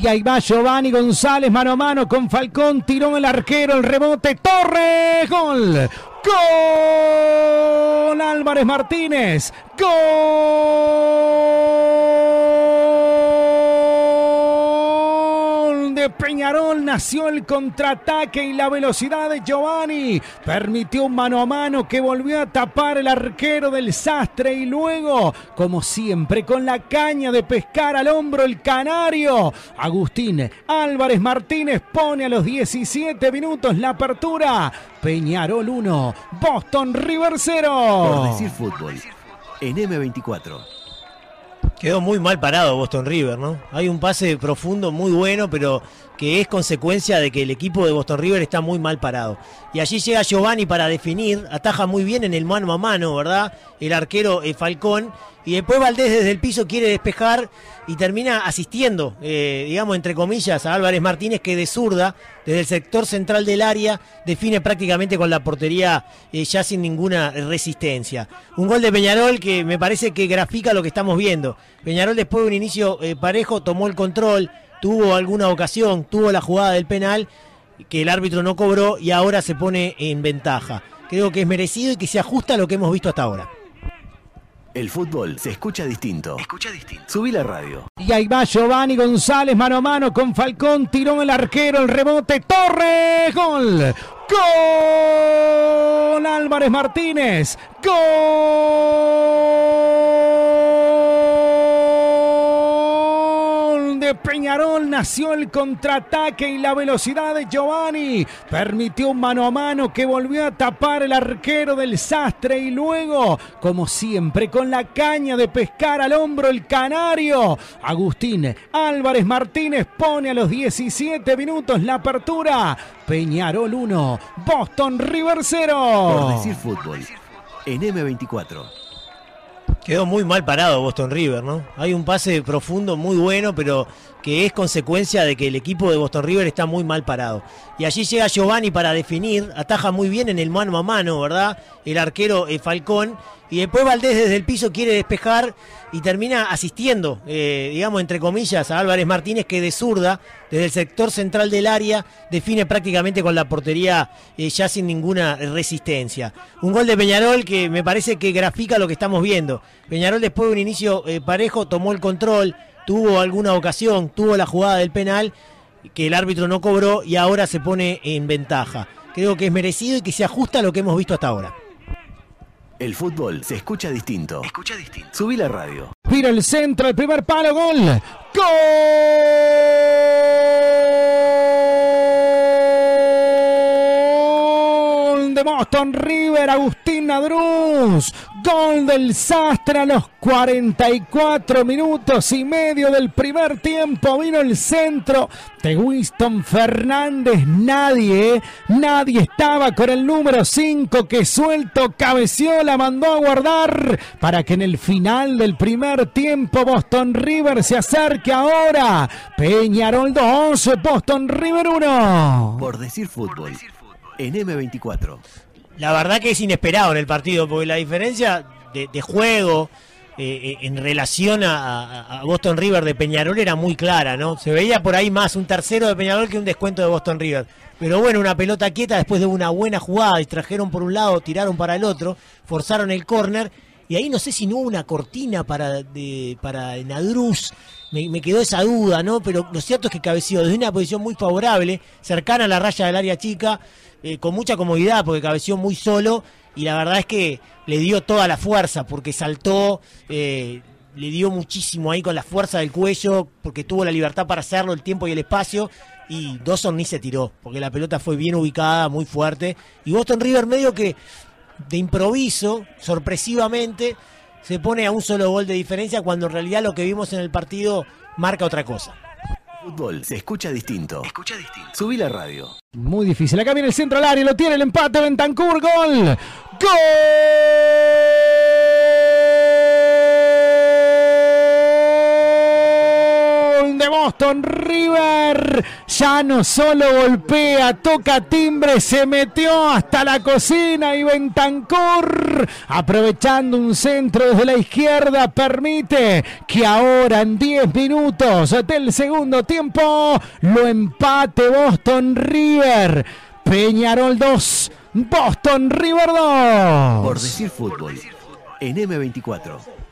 Y ahí va Giovanni González mano a mano con Falcón, tiró el arquero, el rebote, Torres, gol. Gol Álvarez Martínez. Gol Peñarol nació el contraataque y la velocidad de Giovanni permitió un mano a mano que volvió a tapar el arquero del sastre y luego, como siempre, con la caña de pescar al hombro el canario. Agustín Álvarez Martínez pone a los 17 minutos la apertura. Peñarol 1, Boston River 0. Por decir fútbol. En M24. Quedó muy mal parado Boston River, ¿no? Hay un pase profundo muy bueno, pero que es consecuencia de que el equipo de Boston River está muy mal parado. Y allí llega Giovanni para definir, ataja muy bien en el mano a mano, ¿verdad? El arquero eh, Falcón. Y después Valdés desde el piso quiere despejar y termina asistiendo, eh, digamos, entre comillas, a Álvarez Martínez, que de zurda, desde el sector central del área, define prácticamente con la portería eh, ya sin ninguna resistencia. Un gol de Peñarol que me parece que grafica lo que estamos viendo. Peñarol después de un inicio parejo tomó el control, tuvo alguna ocasión, tuvo la jugada del penal que el árbitro no cobró y ahora se pone en ventaja. Creo que es merecido y que se ajusta a lo que hemos visto hasta ahora. El fútbol se escucha distinto. Escucha distinto. Subí la radio. Y ahí va Giovanni González mano a mano con Falcón, tiró el arquero, el rebote, Torres, gol. Gol Álvarez Martínez. Gol Peñarol nació el contraataque y la velocidad de Giovanni permitió un mano a mano que volvió a tapar el arquero del sastre y luego, como siempre, con la caña de pescar al hombro el canario. Agustín Álvarez Martínez pone a los 17 minutos la apertura. Peñarol 1, Boston River 0. Por decir fútbol. En M24. Quedó muy mal parado Boston River, ¿no? Hay un pase profundo muy bueno, pero que es consecuencia de que el equipo de Boston River está muy mal parado. Y allí llega Giovanni para definir, ataja muy bien en el mano a mano, ¿verdad? El arquero eh, Falcón. Y después Valdés desde el piso quiere despejar y termina asistiendo, eh, digamos, entre comillas, a Álvarez Martínez, que de zurda, desde el sector central del área, define prácticamente con la portería eh, ya sin ninguna resistencia. Un gol de Peñarol que me parece que grafica lo que estamos viendo. Peñarol después de un inicio parejo tomó el control, tuvo alguna ocasión, tuvo la jugada del penal que el árbitro no cobró y ahora se pone en ventaja. Creo que es merecido y que se ajusta a lo que hemos visto hasta ahora. El fútbol se escucha distinto. Escucha distinto. Subí la radio. Mira el centro, el primer palo, gol. Gol Boston River, Agustín Nadruz. Gol del Sastre a los 44 minutos y medio del primer tiempo. Vino el centro de Winston Fernández. Nadie, nadie estaba con el número 5 que suelto cabeció, la mandó a guardar para que en el final del primer tiempo Boston River se acerque ahora. Peñarol 2, Boston River 1. Por decir fútbol. En M24. La verdad que es inesperado en el partido, porque la diferencia de, juego eh, en relación a, Boston River de Peñarol era muy clara, ¿no? Se veía por ahí más un tercero de Peñarol que un descuento de Boston River. Pero bueno, una pelota quieta después de una buena jugada, distrajeron por un lado, tiraron para el otro, forzaron el córner. Y ahí no sé si no hubo una cortina para, para Nadruz. Me, quedó esa duda, ¿no? Pero lo cierto es que cabeció desde una posición muy favorable, cercana a la raya del área chica, eh, con mucha comodidad, porque cabeció muy solo. Y la verdad es que le dio toda la fuerza, porque saltó, eh, le dio muchísimo ahí con la fuerza del cuello, porque tuvo la libertad para hacerlo, el tiempo y el espacio. Y Dawson ni se tiró, porque la pelota fue bien ubicada, muy fuerte. Y Boston River medio que de improviso, sorpresivamente, se pone a un solo gol de diferencia cuando en realidad lo que vimos en el partido marca otra cosa. Fútbol se escucha distinto. Escucha distinto. Subí la radio. Muy difícil. Acá viene el centro al área, lo tiene el empate. Bentancur, gol. ¡Gol! Boston River. Ya no solo golpea, toca timbre, se metió hasta la cocina y Bentancur, aprovechando un centro desde la izquierda, permite que ahora en 10 minutos del segundo tiempo lo empate Boston River. Peñarol 2, Boston River 2. Por decir fútbol. En M24.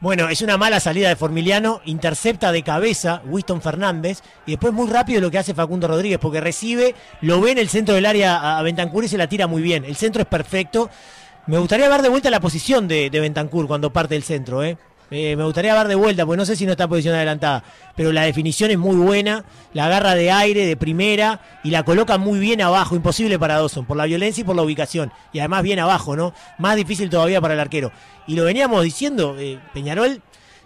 Bueno, es una mala salida de Formiliano, intercepta de cabeza Winston Fernández y después muy rápido lo que hace Facundo Rodríguez porque recibe, lo ve en el centro del área a Bentancur y se la tira muy bien. El centro es perfecto. Me gustaría ver de vuelta la posición de, de Bentancur cuando parte del centro, ¿eh? Eh, me gustaría ver de vuelta, porque no sé si no está posición adelantada, pero la definición es muy buena, la agarra de aire, de primera, y la coloca muy bien abajo, imposible para Dawson, por la violencia y por la ubicación, y además bien abajo, ¿no? Más difícil todavía para el arquero. Y lo veníamos diciendo, eh, Peñarol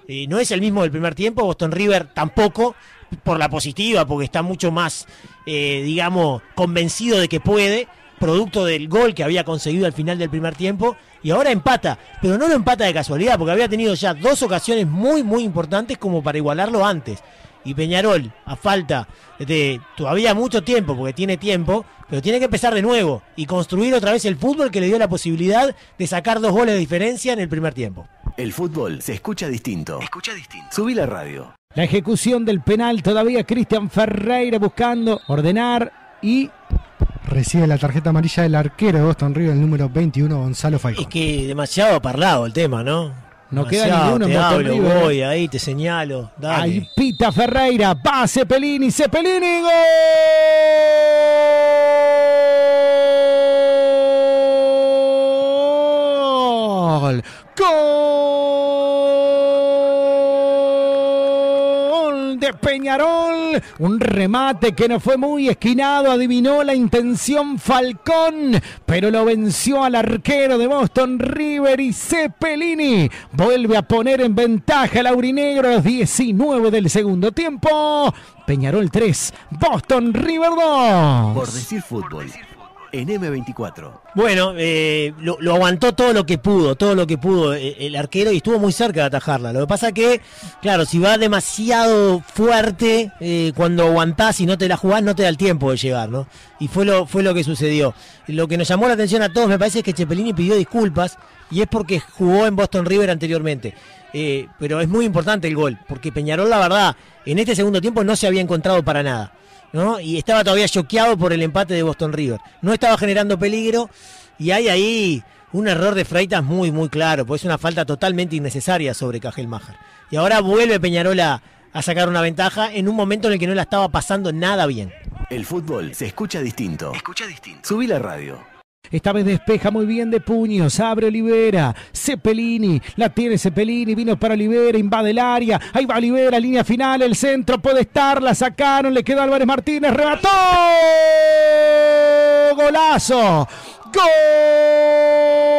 eh, no es el mismo del primer tiempo, Boston River tampoco, por la positiva, porque está mucho más, digamos, convencido de que puede, producto del gol que había conseguido al final del primer tiempo, y ahora empata, pero no lo empata de casualidad, porque había tenido ya dos ocasiones muy, muy importantes como para igualarlo antes. Y Peñarol, a falta de todavía mucho tiempo, porque tiene tiempo, pero tiene que empezar de nuevo y construir otra vez el fútbol que le dio la posibilidad de sacar dos goles de diferencia en el primer tiempo. El fútbol se escucha distinto. Escucha distinto. Subí la radio. La ejecución del penal todavía Cristian Ferreira buscando ordenar y recibe la tarjeta amarilla del arquero de Boston River, el número 21, Gonzalo Falcón. Es que demasiado parlado el tema, ¿no? No queda ninguno te en Boston hablo, River. voy, ahí te señalo. Dale. Ahí pita Ferreira, va Cepelini, Cepelini, gol. Gol de Peñarol, un remate que no fue muy esquinado, adivinó la intención Falcón, pero lo venció al arquero de Boston River y Cepelini vuelve a poner en ventaja al aurinegro a los 19 del segundo tiempo. Peñarol 3, Boston River 2. Por decir fútbol. En M24. Bueno, eh, lo, aguantó todo lo que pudo, todo lo que pudo eh, el arquero y estuvo muy cerca de atajarla. Lo que pasa que, claro, si va demasiado fuerte, eh, cuando aguantás y no te la jugás, no te da el tiempo de llegar, ¿no? Y fue lo, fue lo que sucedió. Lo que nos llamó la atención a todos, me parece, es que Cepelini pidió disculpas y es porque jugó en Boston River anteriormente. Eh, pero es muy importante el gol, porque Peñarol, la verdad, en este segundo tiempo no se había encontrado para nada. ¿No? Y estaba todavía choqueado por el empate de Boston River. No estaba generando peligro y hay ahí un error de Freitas muy, muy claro, pues es una falta totalmente innecesaria sobre Cajel Majar. Y ahora vuelve Peñarol a, a sacar una ventaja en un momento en el que no la estaba pasando nada bien. El fútbol se escucha distinto. Escucha distinto. Subí la radio. Esta vez despeja muy bien de puños, abre Olivera, Cepelini, la tiene Cepelini, vino para Olivera, invade el área, ahí va Olivera, línea final, el centro puede estar, la sacaron, le quedó Álvarez Martínez, remató, golazo, gol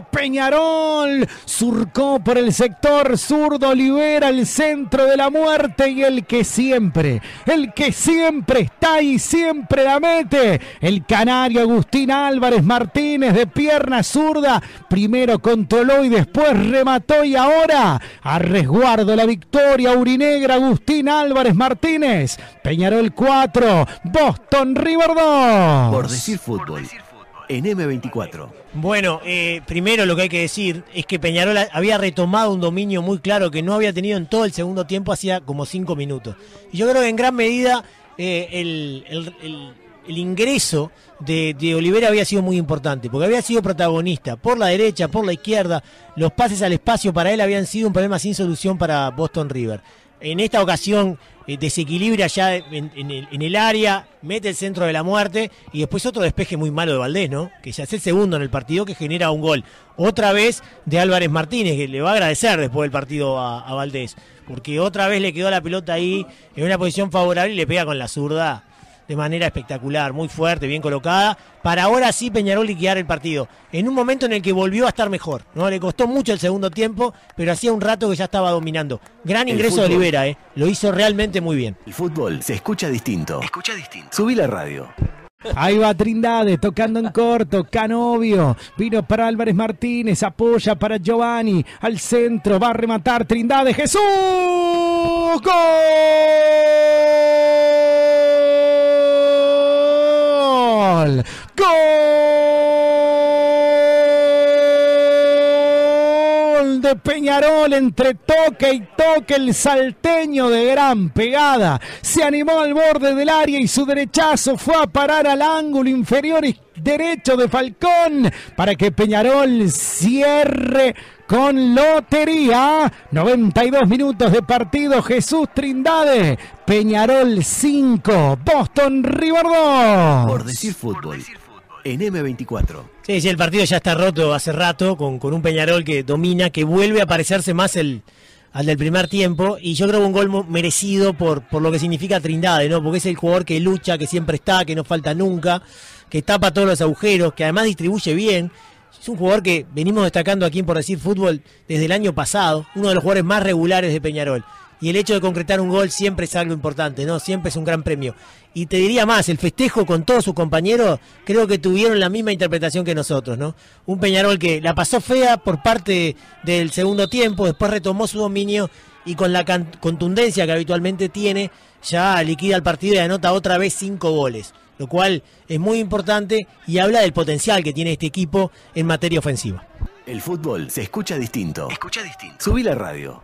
Peñarol, surcó por el sector zurdo Olivera, el centro de la muerte y el que siempre, el que siempre está y siempre la mete, el canario Agustín Álvarez Martínez de pierna zurda, primero controló y después remató y ahora a resguardo la victoria urinegra Agustín Álvarez Martínez, Peñarol 4, Boston River 2. Por decir fútbol. En M24. Bueno, eh, primero lo que hay que decir es que Peñarol había retomado un dominio muy claro que no había tenido en todo el segundo tiempo, hacía como cinco minutos. Y yo creo que en gran medida eh, el, ingreso de, de Olivera había sido muy importante, porque había sido protagonista por la derecha, por la izquierda, los pases al espacio para él habían sido un problema sin solución para Boston River. En esta ocasión eh, desequilibra ya en, el área, mete el centro de la muerte y después otro despeje muy malo de Valdés, ¿no? Que ya es el segundo en el partido que genera un gol. Otra vez de Álvarez Martínez, que le va a agradecer después del partido a, a Valdés, porque otra vez le quedó la pelota ahí en una posición favorable y le pega con la zurda de manera espectacular, muy fuerte, bien colocada, para ahora sí Peñarol liquidar el partido. En un momento en el que volvió a estar mejor, ¿no? Le costó mucho el segundo tiempo, pero hacía un rato que ya estaba dominando. Gran ingreso de. Olivera, ¿eh? Lo hizo realmente muy bien. El fútbol se escucha distinto. Escucha distinto. Subí la radio. Ahí va Trindade tocando en corto. Canovio. Vino para Álvarez Martínez. Apoya para Giovanni. Al centro. Va a rematar Trindade. Jesús. Gol. Gol Peñarol entre toque y toque el salteño de gran pegada. Se animó al borde del área y su derechazo fue a parar al ángulo inferior derecho de Falcón para que Peñarol cierre con lotería. 92 minutos de partido. Jesús Trindade. Peñarol 5. Boston River 2. Por decir fútbol. En M24. Sí, sí, el partido ya está roto hace rato, con, con un Peñarol que domina, que vuelve a parecerse más el, al del primer tiempo. Y yo creo que un gol merecido por, por lo que significa Trindade, ¿no? Porque es el jugador que lucha, que siempre está, que no falta nunca, que tapa todos los agujeros, que además distribuye bien. Es un jugador que venimos destacando aquí por decir fútbol desde el año pasado, uno de los jugadores más regulares de Peñarol. Y el hecho de concretar un gol siempre es algo importante, ¿no? Siempre es un gran premio. Y te diría más, el festejo con todos sus compañeros, creo que tuvieron la misma interpretación que nosotros, ¿no? Un Peñarol que la pasó fea por parte del segundo tiempo, después retomó su dominio y con la contundencia que habitualmente tiene, ya liquida el partido y anota otra vez cinco goles. Lo cual es muy importante y habla del potencial que tiene este equipo en materia ofensiva. El fútbol se escucha distinto. Escucha distinto. Subí la radio.